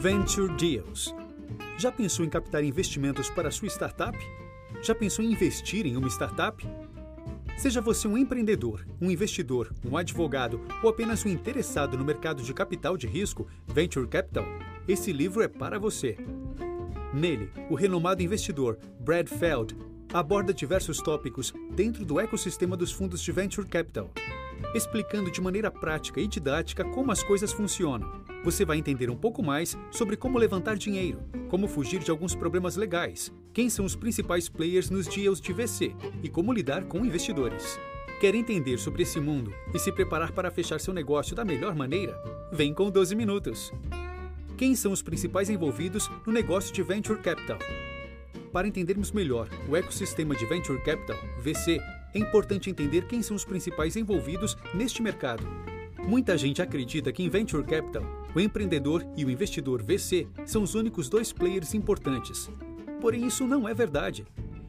Venture Deals. Já pensou em captar investimentos para sua startup? Já pensou em investir em uma startup? Seja você um empreendedor, um investidor, um advogado ou apenas um interessado no mercado de capital de risco, Venture Capital, esse livro é para você. Nele, o renomado investidor Brad Feld aborda diversos tópicos dentro do ecossistema dos fundos de Venture Capital, explicando de maneira prática e didática como as coisas funcionam. Você vai entender um pouco mais sobre como levantar dinheiro, como fugir de alguns problemas legais, quem são os principais players nos deals de VC e como lidar com investidores. Quer entender sobre esse mundo e se preparar para fechar seu negócio da melhor maneira? Vem com 12 minutos. Quem são os principais envolvidos no negócio de Venture Capital? Para entendermos melhor o ecossistema de Venture Capital, VC, é importante entender quem são os principais envolvidos neste mercado. Muita gente acredita que em Venture Capital, o empreendedor e o investidor VC são os únicos dois players importantes. Porém, isso não é verdade,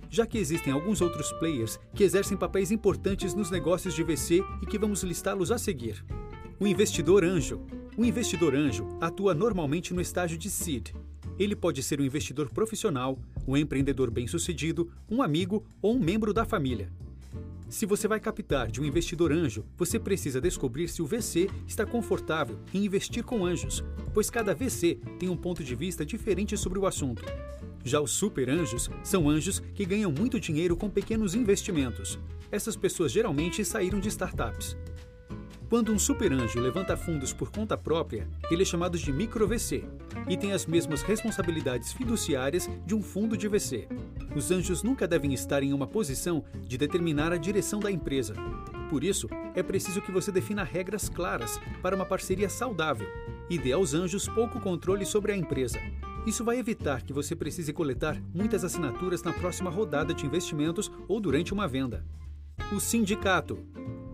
já que existem alguns outros players que exercem papéis importantes nos negócios de VC e que vamos listá-los a seguir. O investidor anjo. O investidor anjo atua normalmente no estágio de seed. Ele pode ser um investidor profissional, um empreendedor bem-sucedido, um amigo ou um membro da família. Se você vai captar de um investidor anjo, você precisa descobrir se o VC está confortável em investir com anjos, pois cada VC tem um ponto de vista diferente sobre o assunto. Já os super anjos são anjos que ganham muito dinheiro com pequenos investimentos. Essas pessoas geralmente saíram de startups. Quando um super anjo levanta fundos por conta própria, ele é chamado de micro VC e tem as mesmas responsabilidades fiduciárias de um fundo de VC. Os anjos nunca devem estar em uma posição de determinar a direção da empresa. Por isso, é preciso que você defina regras claras para uma parceria saudável e dê aos anjos pouco controle sobre a empresa. Isso vai evitar que você precise coletar muitas assinaturas na próxima rodada de investimentos ou durante uma venda. O sindicato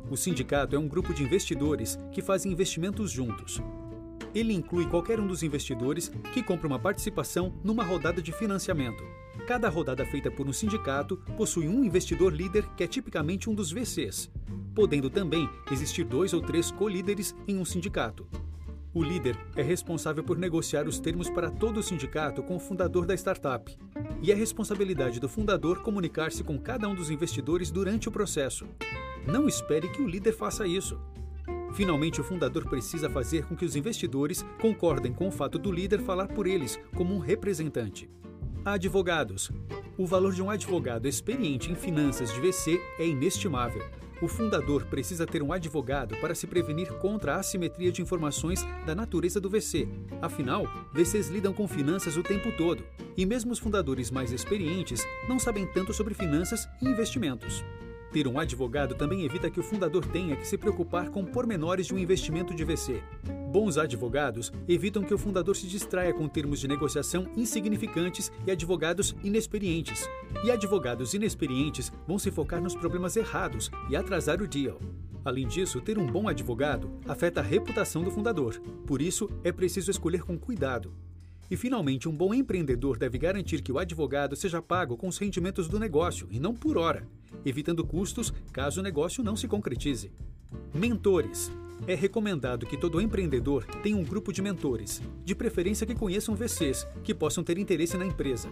o sindicato é um grupo de investidores que fazem investimentos juntos. Ele inclui qualquer um dos investidores que compra uma participação numa rodada de financiamento. Cada rodada feita por um sindicato possui um investidor líder que é tipicamente um dos VCs, podendo também existir dois ou três co-líderes em um sindicato. O líder é responsável por negociar os termos para todo o sindicato com o fundador da startup, e é responsabilidade do fundador comunicar-se com cada um dos investidores durante o processo. Não espere que o líder faça isso. Finalmente, o fundador precisa fazer com que os investidores concordem com o fato do líder falar por eles como um representante. Advogados. O valor de um advogado experiente em finanças de VC é inestimável. O fundador precisa ter um advogado para se prevenir contra a assimetria de informações da natureza do VC. Afinal, VCs lidam com finanças o tempo todo, e mesmo os fundadores mais experientes não sabem tanto sobre finanças e investimentos. Ter um advogado também evita que o fundador tenha que se preocupar com pormenores de um investimento de VC. Bons advogados evitam que o fundador se distraia com termos de negociação insignificantes e advogados inexperientes. E advogados inexperientes vão se focar nos problemas errados e atrasar o deal. Além disso, ter um bom advogado afeta a reputação do fundador. Por isso, é preciso escolher com cuidado. E, finalmente, um bom empreendedor deve garantir que o advogado seja pago com os rendimentos do negócio e não por hora, evitando custos caso o negócio não se concretize. Mentores. É recomendado que todo empreendedor tenha um grupo de mentores, de preferência que conheçam VCs, que possam ter interesse na empresa.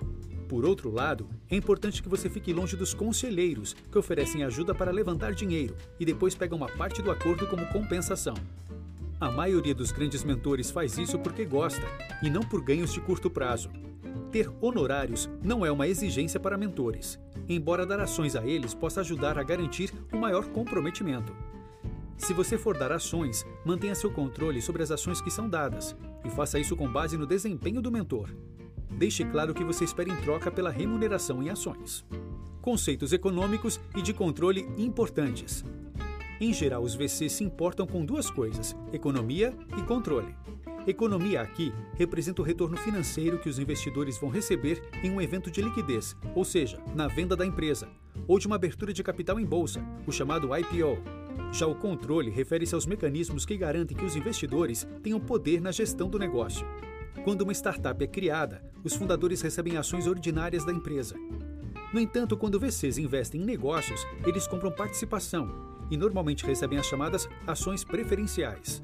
Por outro lado, é importante que você fique longe dos conselheiros, que oferecem ajuda para levantar dinheiro e depois pegam uma parte do acordo como compensação. A maioria dos grandes mentores faz isso porque gosta e não por ganhos de curto prazo. Ter honorários não é uma exigência para mentores, embora dar ações a eles possa ajudar a garantir um maior comprometimento. Se você for dar ações, mantenha seu controle sobre as ações que são dadas e faça isso com base no desempenho do mentor. Deixe claro o que você espera em troca pela remuneração em ações. Conceitos econômicos e de controle importantes. Em geral, os VCs se importam com duas coisas: economia e controle. Economia aqui representa o retorno financeiro que os investidores vão receber em um evento de liquidez, ou seja, na venda da empresa, ou de uma abertura de capital em bolsa, o chamado IPO. Já o controle refere-se aos mecanismos que garantem que os investidores tenham poder na gestão do negócio. Quando uma startup é criada, os fundadores recebem ações ordinárias da empresa. No entanto, quando VCs investem em negócios, eles compram participação, e normalmente recebem as chamadas ações preferenciais.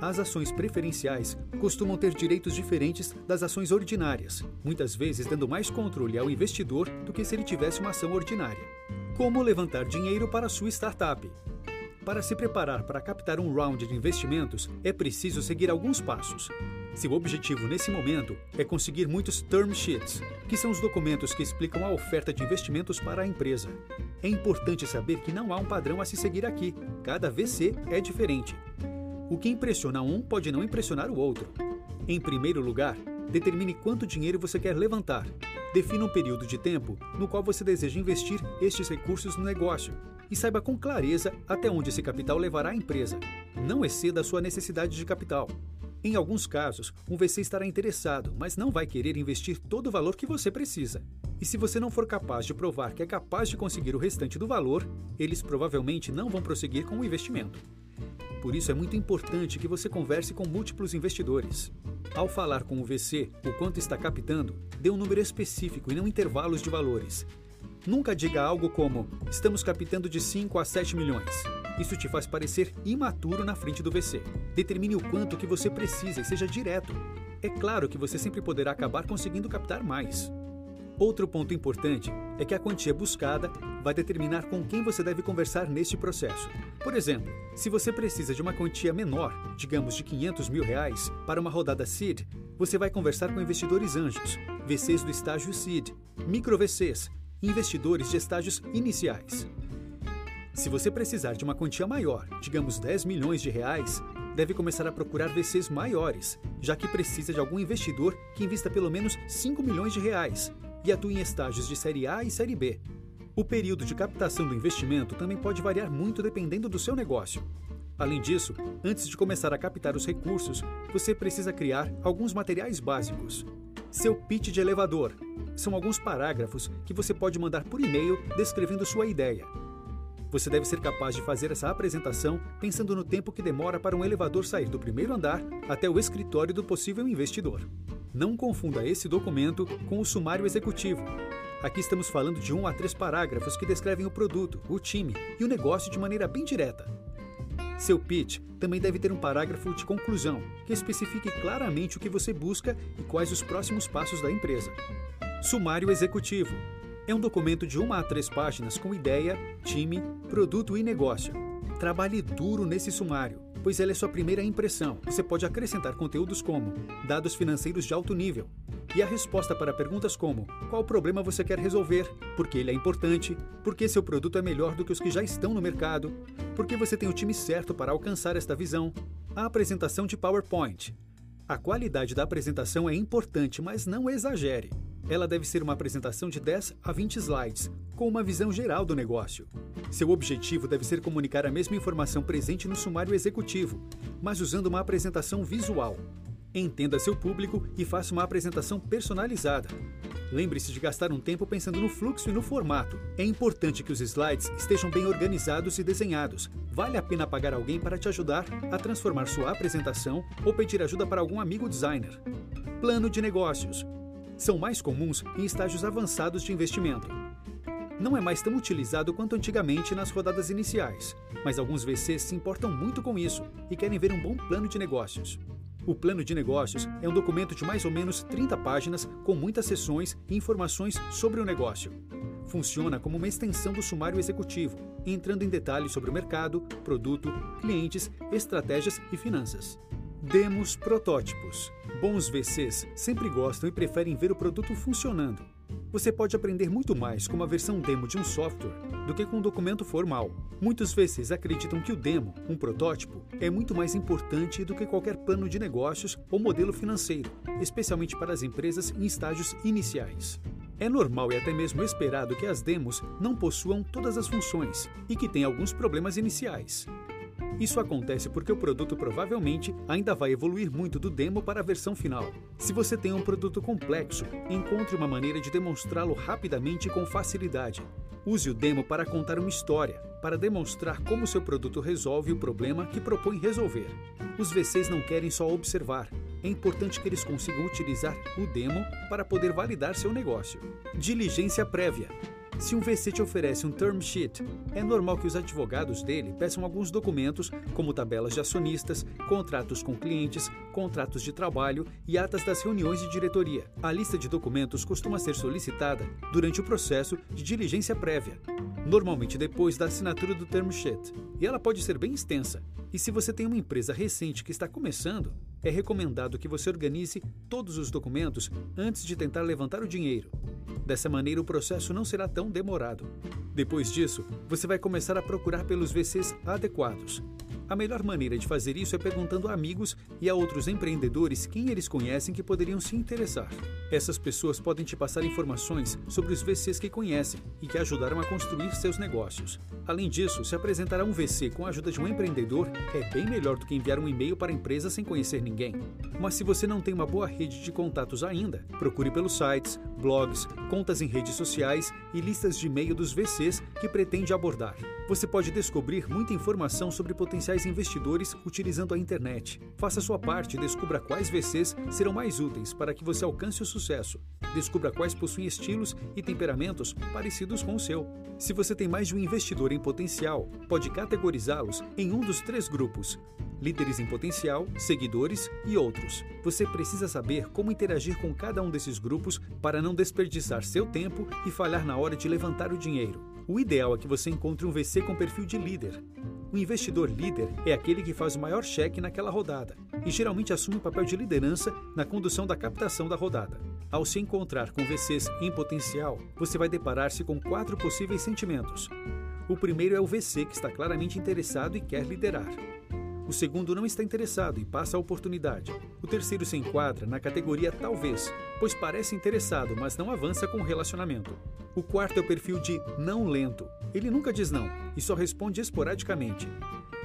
As ações preferenciais costumam ter direitos diferentes das ações ordinárias, muitas vezes dando mais controle ao investidor do que se ele tivesse uma ação ordinária. Como levantar dinheiro para sua startup? Para se preparar para captar um round de investimentos, é preciso seguir alguns passos. Seu objetivo nesse momento é conseguir muitos term sheets, que são os documentos que explicam a oferta de investimentos para a empresa. É importante saber que não há um padrão a se seguir aqui, cada VC é diferente. O que impressiona um pode não impressionar o outro. Em primeiro lugar, determine quanto dinheiro você quer levantar. Defina um período de tempo no qual você deseja investir estes recursos no negócio e saiba com clareza até onde esse capital levará a empresa. Não exceda a sua necessidade de capital. Em alguns casos, um VC estará interessado, mas não vai querer investir todo o valor que você precisa. E se você não for capaz de provar que é capaz de conseguir o restante do valor, eles provavelmente não vão prosseguir com o investimento. Por isso é muito importante que você converse com múltiplos investidores. Ao falar com o VC o quanto está captando, dê um número específico e não intervalos de valores. Nunca diga algo como: estamos captando de 5 a 7 milhões. Isso te faz parecer imaturo na frente do VC. Determine o quanto que você precisa e seja direto. É claro que você sempre poderá acabar conseguindo captar mais. Outro ponto importante é que a quantia buscada vai determinar com quem você deve conversar neste processo. Por exemplo, se você precisa de uma quantia menor, digamos de 500 mil reais, para uma rodada SEED, você vai conversar com investidores anjos, VCs do estágio SEED, micro VCs, investidores de estágios iniciais. Se você precisar de uma quantia maior, digamos 10 milhões de reais, deve começar a procurar VCs maiores, já que precisa de algum investidor que invista pelo menos 5 milhões de reais, e atua em estágios de série A e série B. O período de captação do investimento também pode variar muito dependendo do seu negócio. Além disso, antes de começar a captar os recursos, você precisa criar alguns materiais básicos. Seu pitch de elevador são alguns parágrafos que você pode mandar por e-mail descrevendo sua ideia. Você deve ser capaz de fazer essa apresentação pensando no tempo que demora para um elevador sair do primeiro andar até o escritório do possível investidor. Não confunda esse documento com o sumário executivo. Aqui estamos falando de um a três parágrafos que descrevem o produto, o time e o negócio de maneira bem direta. Seu pitch também deve ter um parágrafo de conclusão, que especifique claramente o que você busca e quais os próximos passos da empresa. Sumário executivo é um documento de uma a três páginas com ideia, time, produto e negócio. Trabalhe duro nesse sumário pois ela é sua primeira impressão. Você pode acrescentar conteúdos como dados financeiros de alto nível e a resposta para perguntas como qual problema você quer resolver, por que ele é importante, por que seu produto é melhor do que os que já estão no mercado, por que você tem o time certo para alcançar esta visão, a apresentação de PowerPoint. A qualidade da apresentação é importante, mas não exagere. Ela deve ser uma apresentação de 10 a 20 slides, com uma visão geral do negócio. Seu objetivo deve ser comunicar a mesma informação presente no sumário executivo, mas usando uma apresentação visual. Entenda seu público e faça uma apresentação personalizada. Lembre-se de gastar um tempo pensando no fluxo e no formato. É importante que os slides estejam bem organizados e desenhados. Vale a pena pagar alguém para te ajudar a transformar sua apresentação ou pedir ajuda para algum amigo designer. Plano de negócios são mais comuns em estágios avançados de investimento. Não é mais tão utilizado quanto antigamente nas rodadas iniciais, mas alguns VCs se importam muito com isso e querem ver um bom plano de negócios. O plano de negócios é um documento de mais ou menos 30 páginas com muitas seções e informações sobre o negócio. Funciona como uma extensão do sumário executivo, entrando em detalhes sobre o mercado, produto, clientes, estratégias e finanças. Demos protótipos. Bons VCs sempre gostam e preferem ver o produto funcionando. Você pode aprender muito mais com uma versão demo de um software do que com um documento formal. Muitos VCs acreditam que o demo, um protótipo, é muito mais importante do que qualquer plano de negócios ou modelo financeiro, especialmente para as empresas em estágios iniciais. É normal e até mesmo esperado que as demos não possuam todas as funções e que tenham alguns problemas iniciais. Isso acontece porque o produto provavelmente ainda vai evoluir muito do demo para a versão final. Se você tem um produto complexo, encontre uma maneira de demonstrá-lo rapidamente e com facilidade. Use o demo para contar uma história, para demonstrar como seu produto resolve o problema que propõe resolver. Os VCs não querem só observar, é importante que eles consigam utilizar o demo para poder validar seu negócio. Diligência prévia. Se um VC te oferece um term sheet, é normal que os advogados dele peçam alguns documentos, como tabelas de acionistas, contratos com clientes, contratos de trabalho e atas das reuniões de diretoria. A lista de documentos costuma ser solicitada durante o processo de diligência prévia, normalmente depois da assinatura do term sheet, e ela pode ser bem extensa. E se você tem uma empresa recente que está começando, é recomendado que você organize todos os documentos antes de tentar levantar o dinheiro. Dessa maneira, o processo não será tão demorado. Depois disso, você vai começar a procurar pelos VCs adequados. A melhor maneira de fazer isso é perguntando a amigos e a outros empreendedores quem eles conhecem que poderiam se interessar. Essas pessoas podem te passar informações sobre os VCs que conhecem e que ajudaram a construir seus negócios. Além disso, se apresentar a um VC com a ajuda de um empreendedor é bem melhor do que enviar um e-mail para a empresa sem conhecer ninguém. Mas se você não tem uma boa rede de contatos ainda, procure pelos sites, blogs, contas em redes sociais e listas de e-mail dos VCs que pretende abordar. Você pode descobrir muita informação sobre potenciais investidores utilizando a internet. Faça sua parte e descubra quais VCs serão mais úteis para que você alcance o sucesso. Descubra quais possuem estilos e temperamentos parecidos com o seu. Se você tem mais de um investidor em potencial, pode categorizá-los em um dos três grupos: líderes em potencial, seguidores e outros. Você precisa saber como interagir com cada um desses grupos para não desperdiçar seu tempo e falhar na hora de levantar o dinheiro. O ideal é que você encontre um VC com perfil de líder. O investidor líder é aquele que faz o maior cheque naquela rodada e geralmente assume o papel de liderança na condução da captação da rodada. Ao se encontrar com VCs em potencial, você vai deparar-se com quatro possíveis sentimentos. O primeiro é o VC que está claramente interessado e quer liderar. O segundo não está interessado e passa a oportunidade. O terceiro se enquadra na categoria talvez, pois parece interessado, mas não avança com o relacionamento. O quarto é o perfil de não lento. Ele nunca diz não e só responde esporadicamente.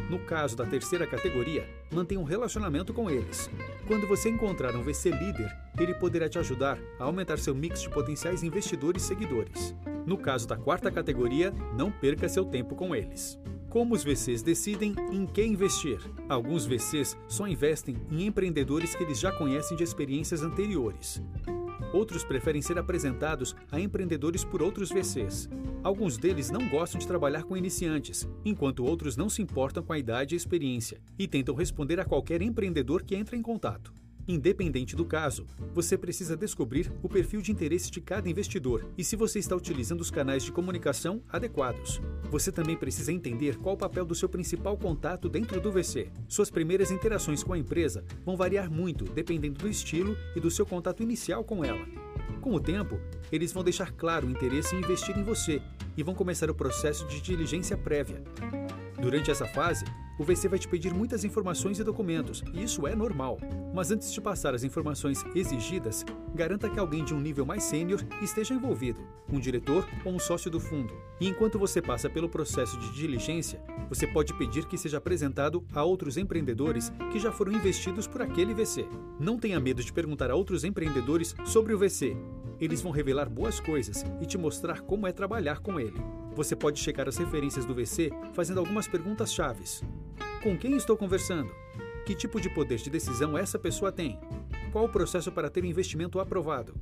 No caso da terceira categoria, mantenha um relacionamento com eles. Quando você encontrar um VC líder, ele poderá te ajudar a aumentar seu mix de potenciais investidores e seguidores. No caso da quarta categoria, não perca seu tempo com eles. Como os VCs decidem em que investir? Alguns VCs só investem em empreendedores que eles já conhecem de experiências anteriores. Outros preferem ser apresentados a empreendedores por outros VCs. Alguns deles não gostam de trabalhar com iniciantes, enquanto outros não se importam com a idade e experiência e tentam responder a qualquer empreendedor que entra em contato. Independente do caso, você precisa descobrir o perfil de interesse de cada investidor e se você está utilizando os canais de comunicação adequados. Você também precisa entender qual o papel do seu principal contato dentro do VC. Suas primeiras interações com a empresa vão variar muito dependendo do estilo e do seu contato inicial com ela. Com o tempo, eles vão deixar claro o interesse em investir em você e vão começar o processo de diligência prévia. Durante essa fase, o VC vai te pedir muitas informações e documentos, e isso é normal. Mas antes de passar as informações exigidas, garanta que alguém de um nível mais sênior esteja envolvido, um diretor ou um sócio do fundo. E enquanto você passa pelo processo de diligência, você pode pedir que seja apresentado a outros empreendedores que já foram investidos por aquele VC. Não tenha medo de perguntar a outros empreendedores sobre o VC. Eles vão revelar boas coisas e te mostrar como é trabalhar com ele. Você pode checar as referências do VC fazendo algumas perguntas chaves. Com quem estou conversando? Que tipo de poder de decisão essa pessoa tem? Qual o processo para ter o investimento aprovado?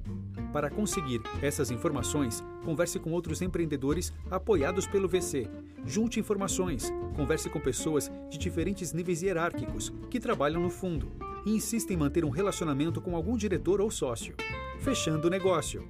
Para conseguir essas informações, converse com outros empreendedores apoiados pelo VC. Junte informações, converse com pessoas de diferentes níveis hierárquicos que trabalham no fundo e insista em manter um relacionamento com algum diretor ou sócio. Fechando o negócio.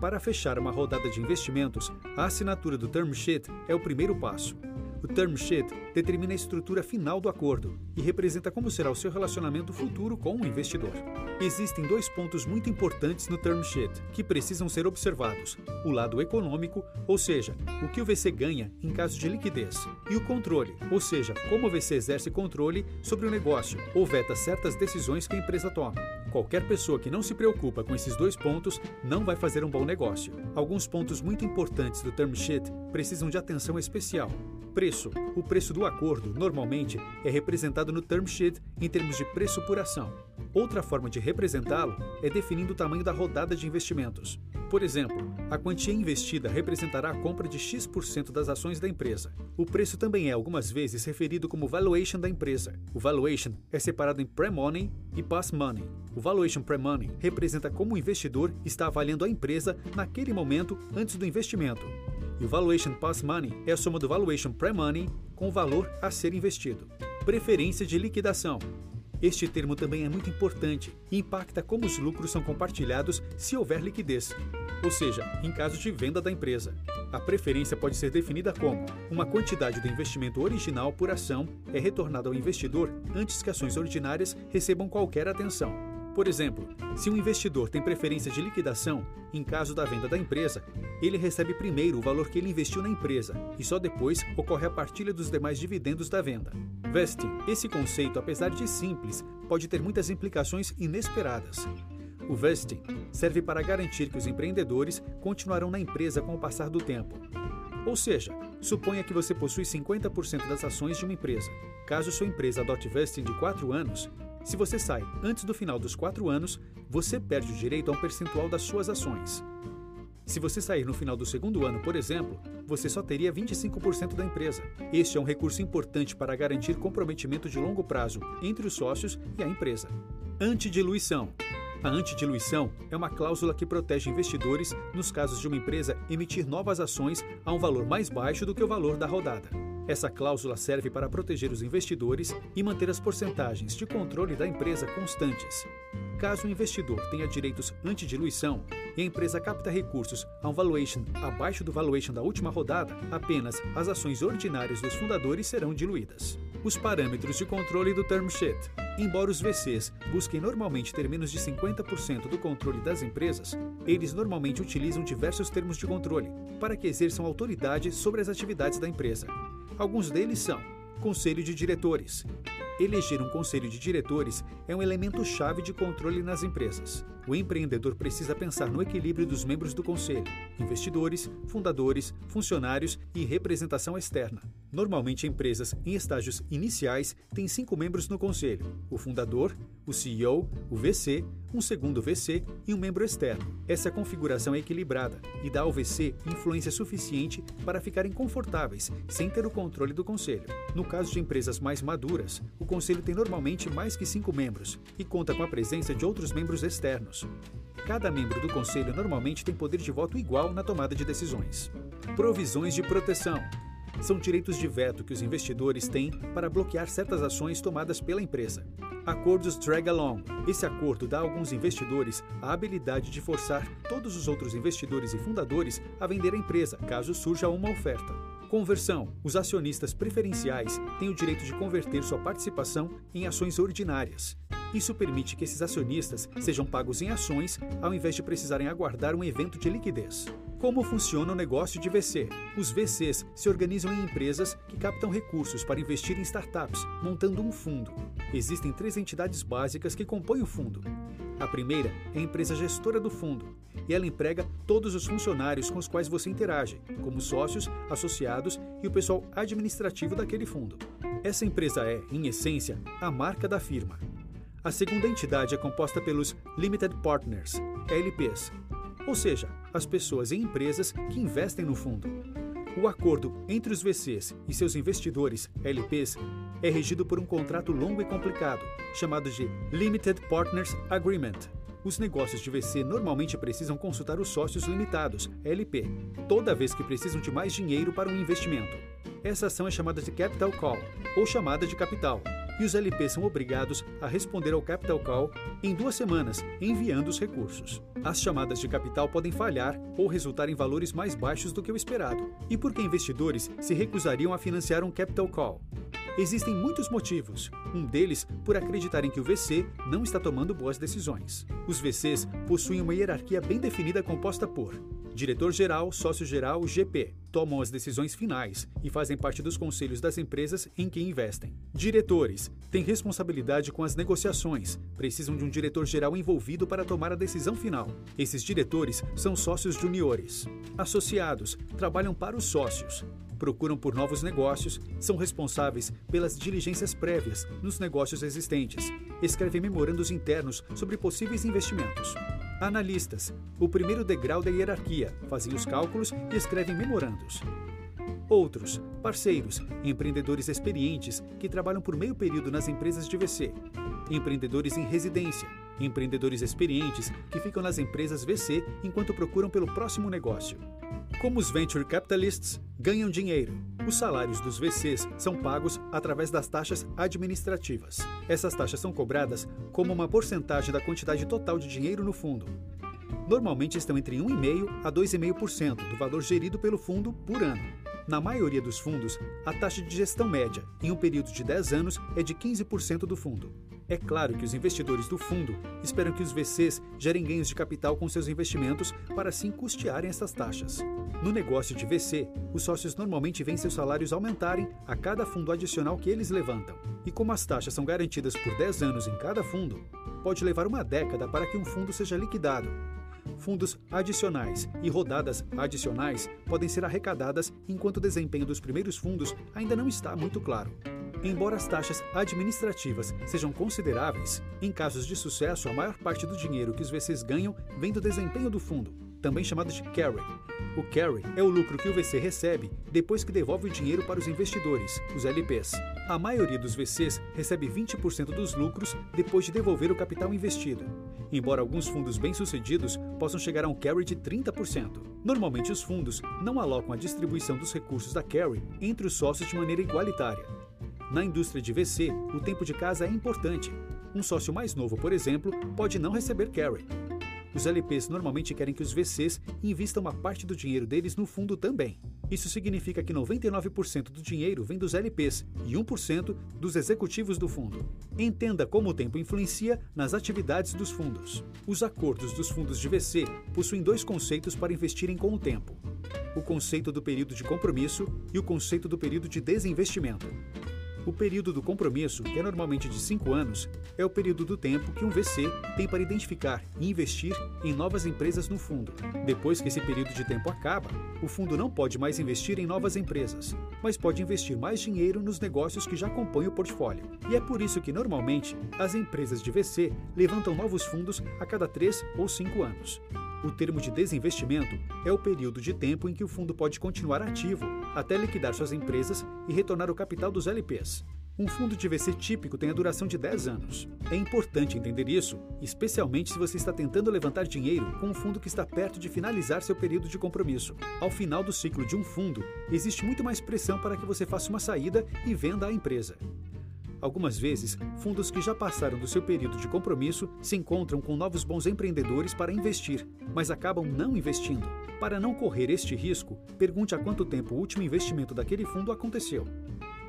Para fechar uma rodada de investimentos, a assinatura do term sheet é o primeiro passo. O term sheet determina a estrutura final do acordo e representa como será o seu relacionamento futuro com o investidor. Existem dois pontos muito importantes no term sheet que precisam ser observados: o lado econômico, ou seja, o que o VC ganha em caso de liquidez, e o controle, ou seja, como o VC exerce controle sobre o negócio ou veta certas decisões que a empresa toma. Qualquer pessoa que não se preocupa com esses dois pontos não vai fazer um bom negócio. Alguns pontos muito importantes do term sheet precisam de atenção especial. Preço. O preço do acordo, normalmente, é representado no term sheet em termos de preço por ação. Outra forma de representá-lo é definindo o tamanho da rodada de investimentos. Por exemplo, a quantia investida representará a compra de X% das ações da empresa. O preço também é algumas vezes referido como valuation da empresa. O valuation é separado em pre-money e post-money. O valuation pre-money representa como o investidor está avaliando a empresa naquele momento antes do investimento. E o Valuation Pass Money é a soma do Valuation Pre-Money com o valor a ser investido. Preferência de liquidação. Este termo também é muito importante e impacta como os lucros são compartilhados se houver liquidez, ou seja, em caso de venda da empresa. A preferência pode ser definida como uma quantidade do investimento original por ação é retornada ao investidor antes que ações ordinárias recebam qualquer atenção. Por exemplo, se um investidor tem preferência de liquidação, em caso da venda da empresa, ele recebe primeiro o valor que ele investiu na empresa e só depois ocorre a partilha dos demais dividendos da venda. Vesting. Esse conceito, apesar de simples, pode ter muitas implicações inesperadas. O vesting serve para garantir que os empreendedores continuarão na empresa com o passar do tempo. Ou seja, suponha que você possui 50% das ações de uma empresa. Caso sua empresa adote vesting de 4 anos, se você sai antes do final dos 4 anos, você perde o direito a um percentual das suas ações. Se você sair no final do segundo ano, por exemplo, você só teria 25% da empresa. Este é um recurso importante para garantir comprometimento de longo prazo entre os sócios e a empresa. Antidiluição. A antidiluição é uma cláusula que protege investidores nos casos de uma empresa emitir novas ações a um valor mais baixo do que o valor da rodada. Essa cláusula serve para proteger os investidores e manter as porcentagens de controle da empresa constantes. Caso o investidor tenha direitos anti-diluição e a empresa capta recursos a um valuation abaixo do valuation da última rodada, apenas as ações ordinárias dos fundadores serão diluídas. Os parâmetros de controle do term sheet. Embora os VCs busquem normalmente ter menos de 50% do controle das empresas, eles normalmente utilizam diversos termos de controle para que exerçam autoridade sobre as atividades da empresa. Alguns deles são Conselho de Diretores. Eleger um conselho de diretores é um elemento chave de controle nas empresas. O empreendedor precisa pensar no equilíbrio dos membros do conselho: investidores, fundadores, funcionários e representação externa. Normalmente, empresas em estágios iniciais têm cinco membros no conselho: o fundador, o CEO, o VC, um segundo VC e um membro externo. Essa configuração é equilibrada e dá ao VC influência suficiente para ficarem confortáveis, sem ter o controle do conselho. No caso de empresas mais maduras, o conselho tem normalmente mais que cinco membros e conta com a presença de outros membros externos. Cada membro do conselho normalmente tem poder de voto igual na tomada de decisões. Provisões de proteção são direitos de veto que os investidores têm para bloquear certas ações tomadas pela empresa. Acordos drag along. Esse acordo dá a alguns investidores a habilidade de forçar todos os outros investidores e fundadores a vender a empresa, caso surja uma oferta. Conversão. Os acionistas preferenciais têm o direito de converter sua participação em ações ordinárias. Isso permite que esses acionistas sejam pagos em ações ao invés de precisarem aguardar um evento de liquidez. Como funciona o negócio de VC? Os VCs se organizam em empresas que captam recursos para investir em startups, montando um fundo. Existem três entidades básicas que compõem o fundo. A primeira é a empresa gestora do fundo, e ela emprega todos os funcionários com os quais você interage, como sócios, associados e o pessoal administrativo daquele fundo. Essa empresa é, em essência, a marca da firma. A segunda entidade é composta pelos Limited Partners, LPs, ou seja, as pessoas e empresas que investem no fundo. O acordo entre os VCs e seus investidores, LPs, é regido por um contrato longo e complicado, chamado de Limited Partners Agreement. Os negócios de VC normalmente precisam consultar os sócios limitados, LP, toda vez que precisam de mais dinheiro para um investimento. Essa ação é chamada de Capital Call, ou chamada de capital, e os LPs são obrigados a responder ao Capital Call em duas semanas, enviando os recursos. As chamadas de capital podem falhar ou resultar em valores mais baixos do que o esperado. E por que investidores se recusariam a financiar um Capital Call? Existem muitos motivos, um deles por acreditarem que o VC não está tomando boas decisões. Os VCs possuem uma hierarquia bem definida composta por Diretor-geral, sócio-geral, GP, tomam as decisões finais e fazem parte dos conselhos das empresas em que investem. Diretores têm responsabilidade com as negociações, precisam de um diretor-geral envolvido para tomar a decisão final. Esses diretores são sócios juniores. Associados trabalham para os sócios, procuram por novos negócios, são responsáveis pelas diligências prévias nos negócios existentes, escrevem memorandos internos sobre possíveis investimentos. Analistas, o primeiro degrau da hierarquia, fazem os cálculos e escrevem memorandos. Outros, parceiros, empreendedores experientes que trabalham por meio período nas empresas de VC. Empreendedores em residência, empreendedores experientes que ficam nas empresas VC enquanto procuram pelo próximo negócio. Como os venture capitalists ganham dinheiro? Os salários dos VCs são pagos através das taxas administrativas. Essas taxas são cobradas como uma porcentagem da quantidade total de dinheiro no fundo. Normalmente estão entre 1,5% a 2,5% do valor gerido pelo fundo por ano. Na maioria dos fundos, a taxa de gestão média, em um período de 10 anos, é de 15% do fundo. É claro que os investidores do fundo esperam que os VCs gerem ganhos de capital com seus investimentos para assim custearem essas taxas. No negócio de VC, os sócios normalmente veem seus salários aumentarem a cada fundo adicional que eles levantam. E como as taxas são garantidas por 10 anos em cada fundo, pode levar uma década para que um fundo seja liquidado, fundos adicionais e rodadas adicionais podem ser arrecadadas enquanto o desempenho dos primeiros fundos ainda não está muito claro. Embora as taxas administrativas sejam consideráveis, em casos de sucesso, a maior parte do dinheiro que os VCs ganham vem do desempenho do fundo, também chamado de carry. O carry é o lucro que o VC recebe depois que devolve o dinheiro para os investidores, os LPs. A maioria dos VCs recebe 20% dos lucros depois de devolver o capital investido, embora alguns fundos bem-sucedidos possam chegar a um carry de 30%. Normalmente, os fundos não alocam a distribuição dos recursos da carry entre os sócios de maneira igualitária. Na indústria de VC, o tempo de casa é importante. Um sócio mais novo, por exemplo, pode não receber carry. Os LPs normalmente querem que os VCs invistam uma parte do dinheiro deles no fundo também. Isso significa que 99% do dinheiro vem dos LPs e 1% dos executivos do fundo. Entenda como o tempo influencia nas atividades dos fundos. Os acordos dos fundos de VC possuem dois conceitos para investirem com o tempo: o conceito do período de compromisso e o conceito do período de desinvestimento. O período do compromisso, que é normalmente de 5 anos, é o período do tempo que um VC tem para identificar e investir em novas empresas no fundo. Depois que esse período de tempo acaba, o fundo não pode mais investir em novas empresas, mas pode investir mais dinheiro nos negócios que já compõem o portfólio. E é por isso que, normalmente, as empresas de VC levantam novos fundos a cada 3 ou 5 anos. O termo de desinvestimento é o período de tempo em que o fundo pode continuar ativo até liquidar suas empresas e retornar o capital dos LPs. Um fundo de VC típico tem a duração de 10 anos. É importante entender isso, especialmente se você está tentando levantar dinheiro com um fundo que está perto de finalizar seu período de compromisso. Ao final do ciclo de um fundo, existe muito mais pressão para que você faça uma saída e venda a empresa. Algumas vezes, fundos que já passaram do seu período de compromisso se encontram com novos bons empreendedores para investir, mas acabam não investindo. Para não correr este risco, pergunte há quanto tempo o último investimento daquele fundo aconteceu.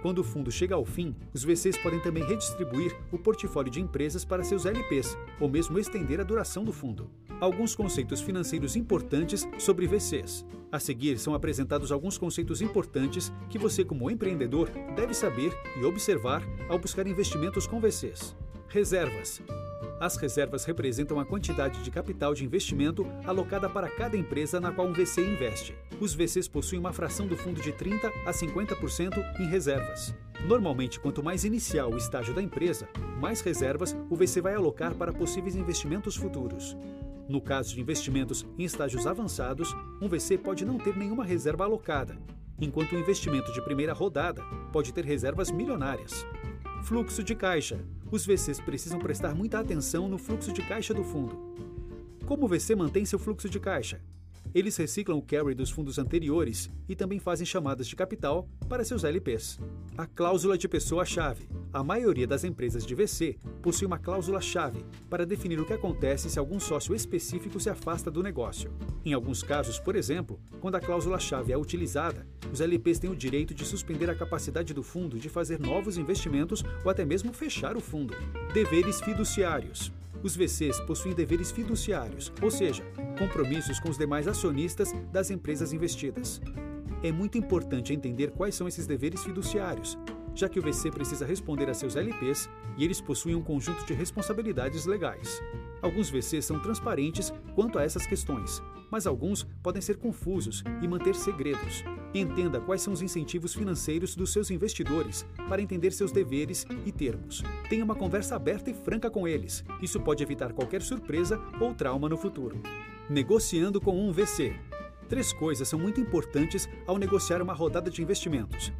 Quando o fundo chega ao fim, os VCs podem também redistribuir o portfólio de empresas para seus LPs, ou mesmo estender a duração do fundo. Alguns conceitos financeiros importantes sobre VCs. A seguir são apresentados alguns conceitos importantes que você, como empreendedor, deve saber e observar ao buscar investimentos com VCs. Reservas. As reservas representam a quantidade de capital de investimento alocada para cada empresa na qual um VC investe. Os VCs possuem uma fração do fundo de 30 a 50% em reservas. Normalmente, quanto mais inicial o estágio da empresa, mais reservas o VC vai alocar para possíveis investimentos futuros. No caso de investimentos em estágios avançados, um VC pode não ter nenhuma reserva alocada, enquanto o investimento de primeira rodada pode ter reservas milionárias. Fluxo de caixa. Os VCs precisam prestar muita atenção no fluxo de caixa do fundo. Como o VC mantém seu fluxo de caixa? Eles reciclam o carry dos fundos anteriores e também fazem chamadas de capital para seus LPs. A cláusula de pessoa-chave. A maioria das empresas de VC possui uma cláusula-chave para definir o que acontece se algum sócio específico se afasta do negócio. Em alguns casos, por exemplo, quando a cláusula-chave é utilizada, os LPs têm o direito de suspender a capacidade do fundo de fazer novos investimentos ou até mesmo fechar o fundo. Deveres fiduciários. Os VCs possuem deveres fiduciários, ou seja, compromissos com os demais acionistas das empresas investidas. É muito importante entender quais são esses deveres fiduciários, já que o VC precisa responder a seus LPs e eles possuem um conjunto de responsabilidades legais. Alguns VCs são transparentes quanto a essas questões, mas alguns podem ser confusos e manter segredos. Entenda quais são os incentivos financeiros dos seus investidores para entender seus deveres e termos. Tenha uma conversa aberta e franca com eles. Isso pode evitar qualquer surpresa ou trauma no futuro. Negociando com um VC. Três coisas são muito importantes ao negociar uma rodada de investimentos: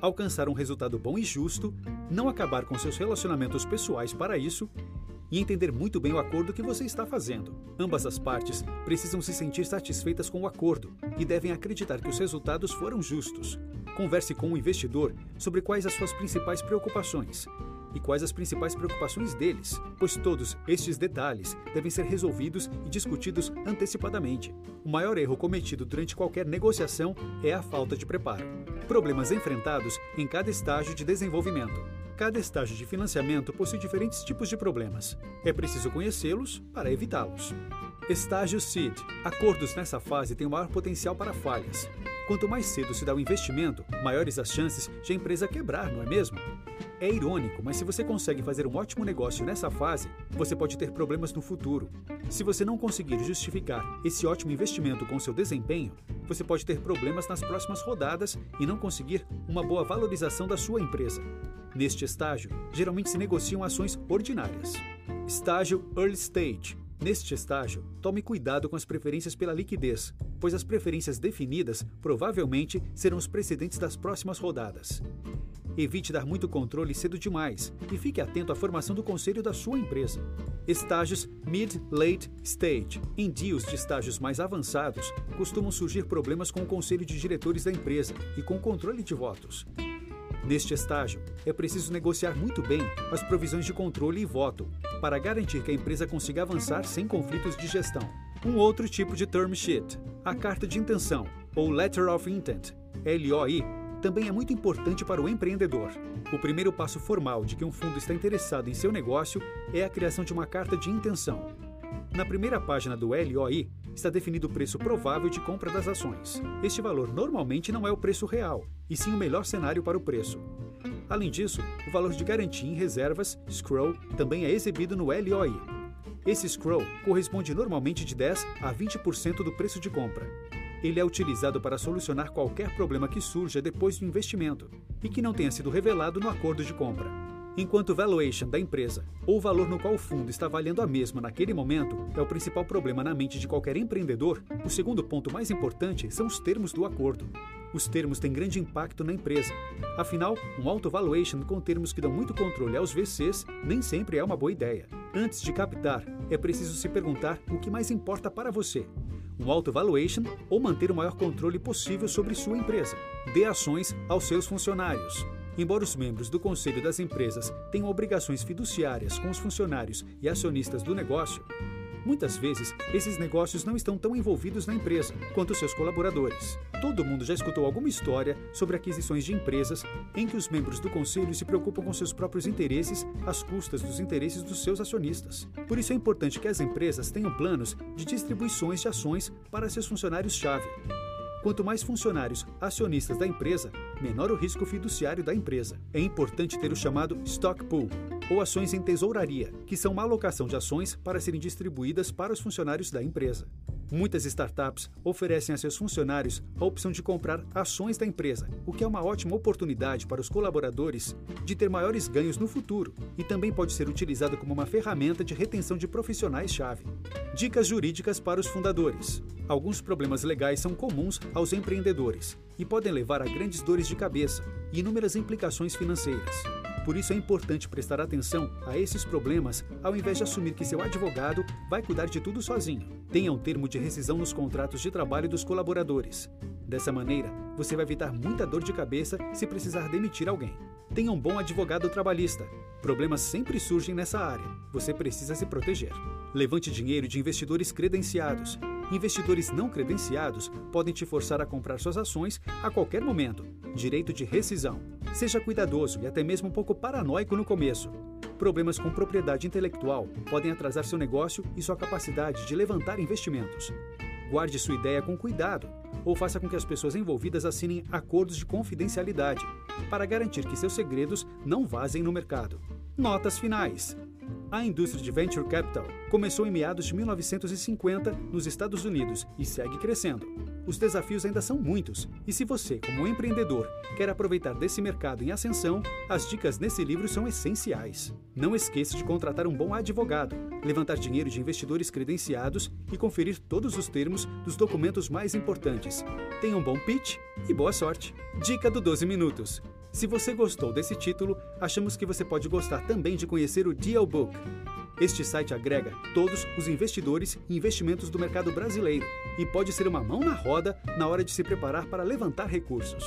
alcançar um resultado bom e justo, não acabar com seus relacionamentos pessoais para isso e entender muito bem o acordo que você está fazendo. Ambas as partes precisam se sentir satisfeitas com o acordo e devem acreditar que os resultados foram justos. Converse com o investidor sobre quais as suas principais preocupações e quais as principais preocupações deles, pois todos estes detalhes devem ser resolvidos e discutidos antecipadamente. O maior erro cometido durante qualquer negociação é a falta de preparo. Problemas enfrentados em cada estágio de desenvolvimento. Cada estágio de financiamento possui diferentes tipos de problemas. É preciso conhecê-los para evitá-los. Estágio Seed. Acordos nessa fase têm maior potencial para falhas. Quanto mais cedo se dá o investimento, maiores as chances de a empresa quebrar, não é mesmo? É irônico, mas se você consegue fazer um ótimo negócio nessa fase, você pode ter problemas no futuro. Se você não conseguir justificar esse ótimo investimento com seu desempenho, você pode ter problemas nas próximas rodadas e não conseguir uma boa valorização da sua empresa. Neste estágio, geralmente se negociam ações ordinárias. Estágio Early Stage. Neste estágio, tome cuidado com as preferências pela liquidez, pois as preferências definidas provavelmente serão os precedentes das próximas rodadas. Evite dar muito controle cedo demais e fique atento à formação do conselho da sua empresa. Estágios Mid-Late Stage. Em deals de estágios mais avançados, costumam surgir problemas com o conselho de diretores da empresa e com o controle de votos. Neste estágio, é preciso negociar muito bem as provisões de controle e voto, para garantir que a empresa consiga avançar sem conflitos de gestão. Um outro tipo de term sheet, a carta de intenção, ou Letter of Intent, LOI, também é muito importante para o empreendedor. O primeiro passo formal de que um fundo está interessado em seu negócio é a criação de uma carta de intenção. Na primeira página do LOI está definido o preço provável de compra das ações. Este valor normalmente não é o preço real, e sim o melhor cenário para o preço. Além disso, o valor de garantia em reservas, scroll, também é exibido no LOI. Esse scroll corresponde normalmente de 10 a 20% do preço de compra. Ele é utilizado para solucionar qualquer problema que surja depois do investimento e que não tenha sido revelado no acordo de compra. Enquanto o valuation da empresa, ou o valor no qual o fundo está valendo a mesma naquele momento, é o principal problema na mente de qualquer empreendedor, o segundo ponto mais importante são os termos do acordo. Os termos têm grande impacto na empresa. Afinal, um alto valuation com termos que dão muito controle aos VCs nem sempre é uma boa ideia. Antes de captar, é preciso se perguntar o que mais importa para você um alto valuation ou manter o maior controle possível sobre sua empresa. Dê ações aos seus funcionários. Embora os membros do conselho das empresas tenham obrigações fiduciárias com os funcionários e acionistas do negócio, Muitas vezes, esses negócios não estão tão envolvidos na empresa quanto seus colaboradores. Todo mundo já escutou alguma história sobre aquisições de empresas em que os membros do conselho se preocupam com seus próprios interesses às custas dos interesses dos seus acionistas. Por isso é importante que as empresas tenham planos de distribuições de ações para seus funcionários-chave. Quanto mais funcionários acionistas da empresa, menor o risco fiduciário da empresa. É importante ter o chamado stock pool, ou ações em tesouraria, que são uma alocação de ações para serem distribuídas para os funcionários da empresa. Muitas startups oferecem a seus funcionários a opção de comprar ações da empresa, o que é uma ótima oportunidade para os colaboradores de ter maiores ganhos no futuro e também pode ser utilizado como uma ferramenta de retenção de profissionais-chave. Dicas jurídicas para os fundadores. Alguns problemas legais são comuns aos empreendedores e podem levar a grandes dores de cabeça e inúmeras implicações financeiras. Por isso é importante prestar atenção a esses problemas ao invés de assumir que seu advogado vai cuidar de tudo sozinho. Tenha um termo de rescisão nos contratos de trabalho dos colaboradores. Dessa maneira, você vai evitar muita dor de cabeça se precisar demitir alguém. Tenha um bom advogado trabalhista. Problemas sempre surgem nessa área. Você precisa se proteger. Levante dinheiro de investidores credenciados. Investidores não credenciados podem te forçar a comprar suas ações a qualquer momento. Direito de rescisão. Seja cuidadoso e até mesmo um pouco paranoico no começo. Problemas com propriedade intelectual podem atrasar seu negócio e sua capacidade de levantar investimentos. Guarde sua ideia com cuidado ou faça com que as pessoas envolvidas assinem acordos de confidencialidade para garantir que seus segredos não vazem no mercado. Notas finais. A indústria de venture capital começou em meados de 1950 nos Estados Unidos e segue crescendo. Os desafios ainda são muitos, e se você, como empreendedor, quer aproveitar desse mercado em ascensão, as dicas nesse livro são essenciais. Não esqueça de contratar um bom advogado, levantar dinheiro de investidores credenciados e conferir todos os termos dos documentos mais importantes. Tenha um bom pitch e boa sorte! Dica do 12 Minutos. Se você gostou desse título, achamos que você pode gostar também de conhecer o Deal Book. Este site agrega todos os investidores e investimentos do mercado brasileiro e pode ser uma mão na roda na hora de se preparar para levantar recursos.